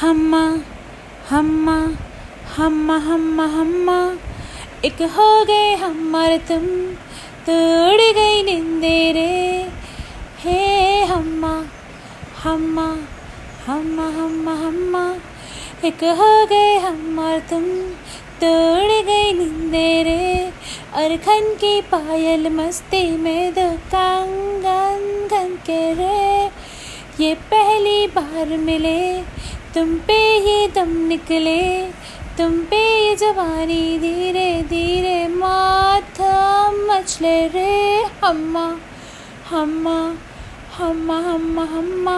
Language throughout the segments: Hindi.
हम्मा हम्मा हम्मा हम्मा हम्मा एक हो गए हमारे तुम, तोड़ गई निंदे रे। हे हम्मा हम्मा हम्मा हम्मा हम्मा एक हो गए हमारे तुम, तोड़ गई निंदे रे। और खन की पायल मस्ती में दो कंगन खन के रे। ये पहली बार मिले तुम पे ये दम निकले, तुम पे ये जवानी धीरे धीरे माथा मछले रे, हम्मा हम्मा हम्मा हम्मा हम्मा,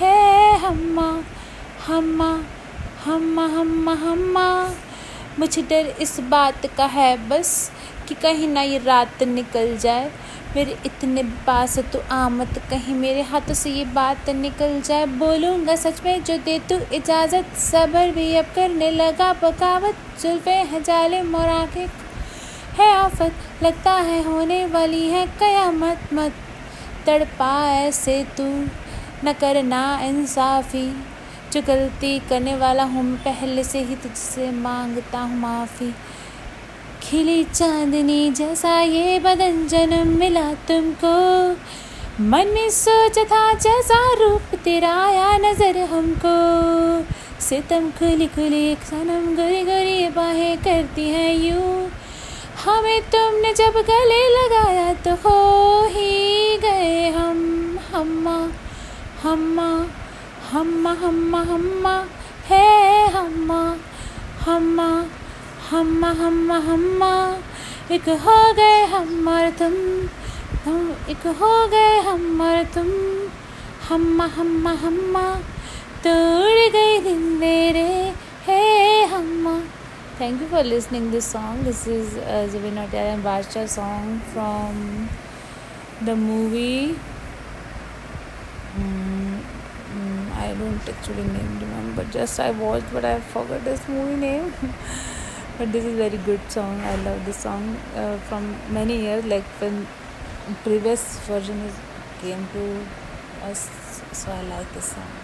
है हम्मा हम्मा हम्मा हम्मा हम्मा। मुझे डर इस बात का है बस कि कहीं ना ये रात निकल जाए। मेरे इतने पास तो आमत कहीं, मेरे हाथों से ये बात निकल जाए। बोलूँगा सच में, जो दे तू इजाज़त। सबर भी अब करने लगा, बगावत, जुल्फे हैं जाले मोरा है आफत, लगता है होने वाली है कयामत। मत तड़पा ऐसे तू न करना इंसाफी। जो गलती करने वाला हूँ पहले से ही तुझसे माँगता हूँ माफ़ी। खिली चांदनी जैसा ये बदन जन्म मिला तुमको। मन में सोचा था जैसा रूप तेरा नज़र हमको। सितम खुली खुली सनम गोरी गोरी बाहें करती हैं यूँ। हमें तुमने जब गले लगाया तो हो ही गए हम, हम्मा हम्मा हम्मा हम्मा हम्मा, है हम्मा हम्मा। हम्मा हम्मा हम्मा एक हो गए हम और तुम हम एक हो गए हम और तुम हम्मा हम्मा हम्मा तोड़ गई दिन मेरे हे हम्मा listening this song. This is uh, Zubin Nautiyal and Barsha song from the movie. Mm, mm, I don't actually name remember. Just I watched, but I forgot this movie name. But this is very good song. I love this song uh, from many years like when previous version is came to us so i like this song